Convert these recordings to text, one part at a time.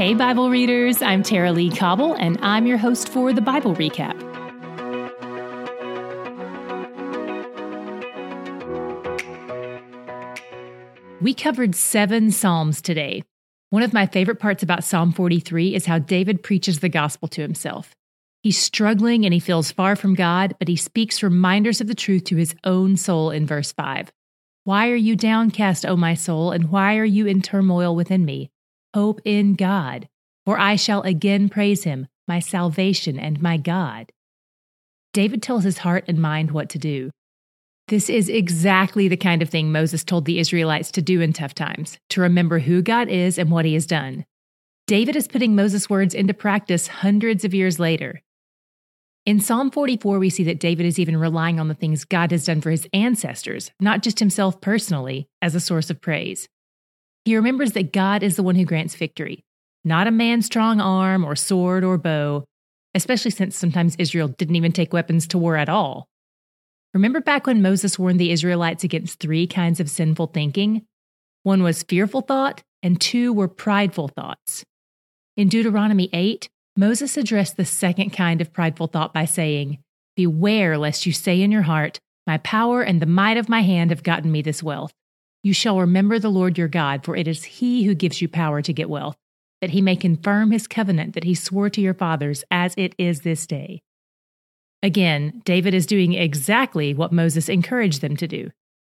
Hey, Bible readers, I'm Tara-Leigh Cobble, and I'm your host for the Bible Recap. We covered seven Psalms today. One of my favorite parts about Psalm 43 is how David preaches the gospel to himself. He's struggling and he feels far from God, but he speaks reminders of the truth to his own soul in verse 5. Why are you downcast, O my soul, and why are you in turmoil within me? Hope in God, for I shall again praise him, my salvation and my God. David tells his heart and mind what to do. This is exactly the kind of thing Moses told the Israelites to do in tough times to remember who God is and what he has done. David is putting Moses' words into practice hundreds of years later. In Psalm 44, we see that David is even relying on the things God has done for his ancestors, not just himself personally, as a source of praise. He remembers that God is the one who grants victory, not a man's strong arm or sword or bow, especially since sometimes Israel didn't even take weapons to war at all. Remember back when Moses warned the Israelites against three kinds of sinful thinking? One was fearful thought, and two were prideful thoughts. In Deuteronomy 8, Moses addressed the second kind of prideful thought by saying, Beware lest you say in your heart, My power and the might of my hand have gotten me this wealth. You shall remember the Lord your God, for it is he who gives you power to get wealth, that he may confirm his covenant that he swore to your fathers, as it is this day. Again, David is doing exactly what Moses encouraged them to do.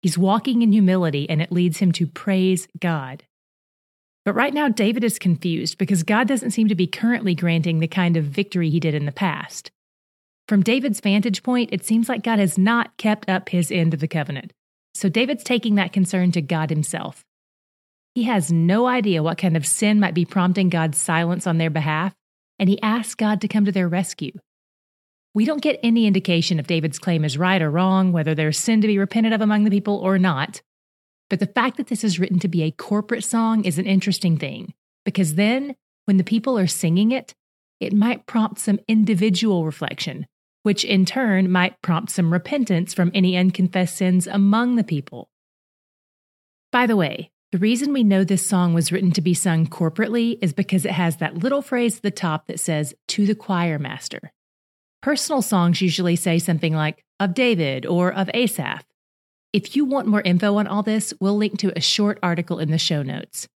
He's walking in humility, and it leads him to praise God. But right now, David is confused because God doesn't seem to be currently granting the kind of victory he did in the past. From David's vantage point, it seems like God has not kept up his end of the covenant. So David's taking that concern to God himself. He has no idea what kind of sin might be prompting God's silence on their behalf, and he asks God to come to their rescue. We don't get any indication if David's claim is right or wrong, whether there's sin to be repented of among the people or not. But the fact that this is written to be a corporate song is an interesting thing, because then, when the people are singing it, it might prompt some individual reflection, which in turn might prompt some repentance from any unconfessed sins among the people. By the way, the reason we know this song was written to be sung corporately is because it has that little phrase at the top that says, to the choir master. Personal songs usually say something like, of David or of Asaph. If you want more info on all this, we'll link to a short article in the show notes.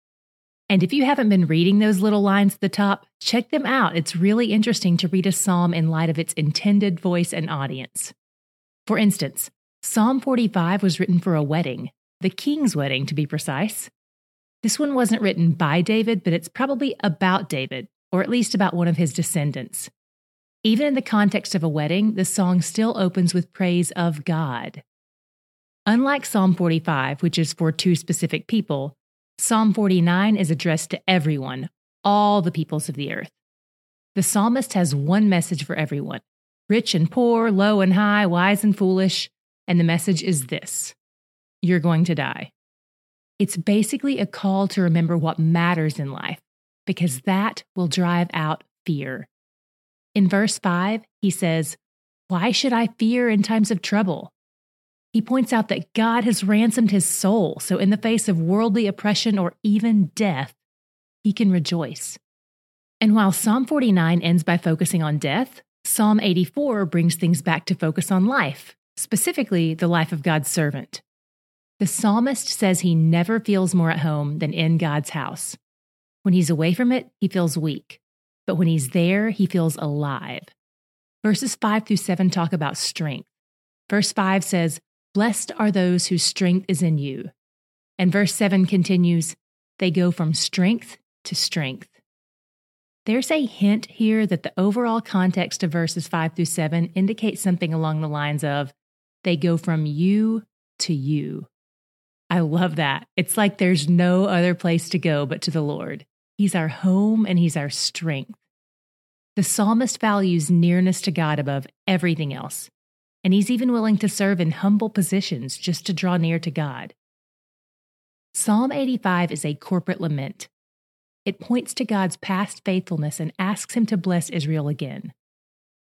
And if you haven't been reading those little lines at the top, check them out. It's really interesting to read a psalm in light of its intended voice and audience. For instance, Psalm 45 was written for a wedding, the king's wedding to be precise. This one wasn't written by David, but it's probably about David, or at least about one of his descendants. Even in the context of a wedding, the song still opens with praise of God. Unlike Psalm 45, which is for two specific people, Psalm 49 is addressed to everyone, all the peoples of the earth. The psalmist has one message for everyone rich and poor, low and high, wise and foolish, and the message is this you're going to die. It's basically a call to remember what matters in life, because that will drive out fear. In verse 5, he says, Why should I fear in times of trouble? He points out that God has ransomed his soul, so in the face of worldly oppression or even death, he can rejoice. And while Psalm 49 ends by focusing on death, Psalm 84 brings things back to focus on life, specifically the life of God's servant. The psalmist says he never feels more at home than in God's house. When he's away from it, he feels weak but when he's there, he feels alive. Verses 5 through 7 talk about strength. Verse 5 says, Blessed are those whose strength is in you. And verse 7 continues, They go from strength to strength. There's a hint here that the overall context of verses 5 through 7 indicates something along the lines of, They go from you to you. I love that. It's like there's no other place to go but to the Lord. He's our home and He's our strength. The psalmist values nearness to God above everything else, and he's even willing to serve in humble positions just to draw near to God. Psalm 85 is a corporate lament. It points to God's past faithfulness and asks Him to bless Israel again.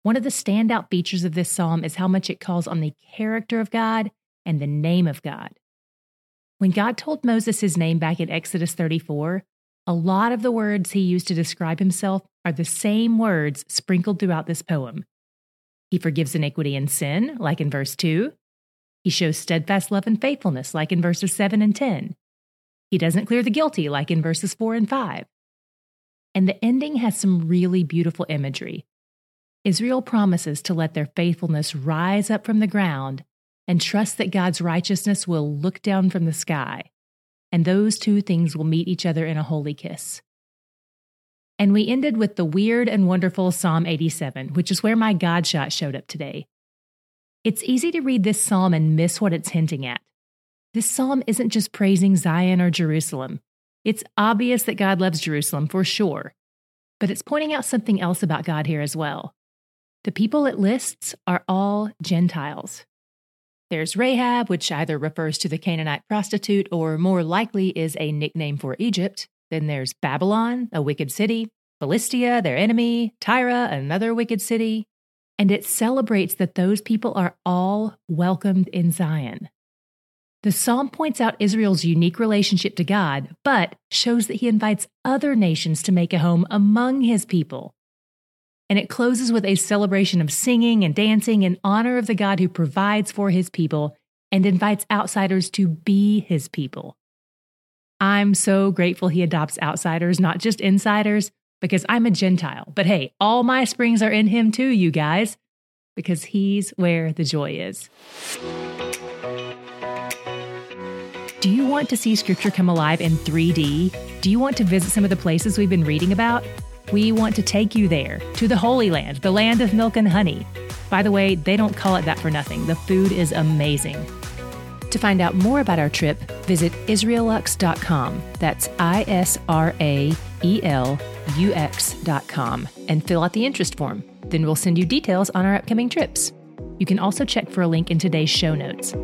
One of the standout features of this psalm is how much it calls on the character of God and the name of God. When God told Moses his name back in Exodus 34, A lot of the words he used to describe himself are the same words sprinkled throughout this poem. He forgives iniquity and sin, like in verse 2. He shows steadfast love and faithfulness, like in verses 7 and 10. He doesn't clear the guilty, like in verses 4 and 5. And the ending has some really beautiful imagery. Israel promises to let their faithfulness rise up from the ground and trust that God's righteousness will look down from the sky. And those two things will meet each other in a holy kiss. And we ended with the weird and wonderful Psalm 87, which is where my God shot showed up today. It's easy to read this psalm and miss what it's hinting at. This psalm isn't just praising Zion or Jerusalem. It's obvious that God loves Jerusalem for sure, but it's pointing out something else about God here as well. The people it lists are all Gentiles. There's Rahab, which either refers to the Canaanite prostitute or more likely is a nickname for Egypt. Then there's Babylon, a wicked city, Philistia, their enemy, Tyre, another wicked city. And it celebrates that those people are all welcomed in Zion. The psalm points out Israel's unique relationship to God, but shows that he invites other nations to make a home among his people. And it closes with a celebration of singing and dancing in honor of the God who provides for his people and invites outsiders to be his people. I'm so grateful he adopts outsiders, not just insiders, because I'm a Gentile. But hey, all my springs are in him too, you guys, because he's where the joy is. Do you want to see Scripture come alive in 3D? Do you want to visit some of the places we've been reading about? We want to take you there, to the Holy Land, the land of milk and honey. By the way, they don't call it that for nothing. The food is amazing. To find out more about our trip, visit israelux.com. That's I S R A E L U X.com and fill out the interest form. Then we'll send you details on our upcoming trips. You can also check for a link in today's show notes.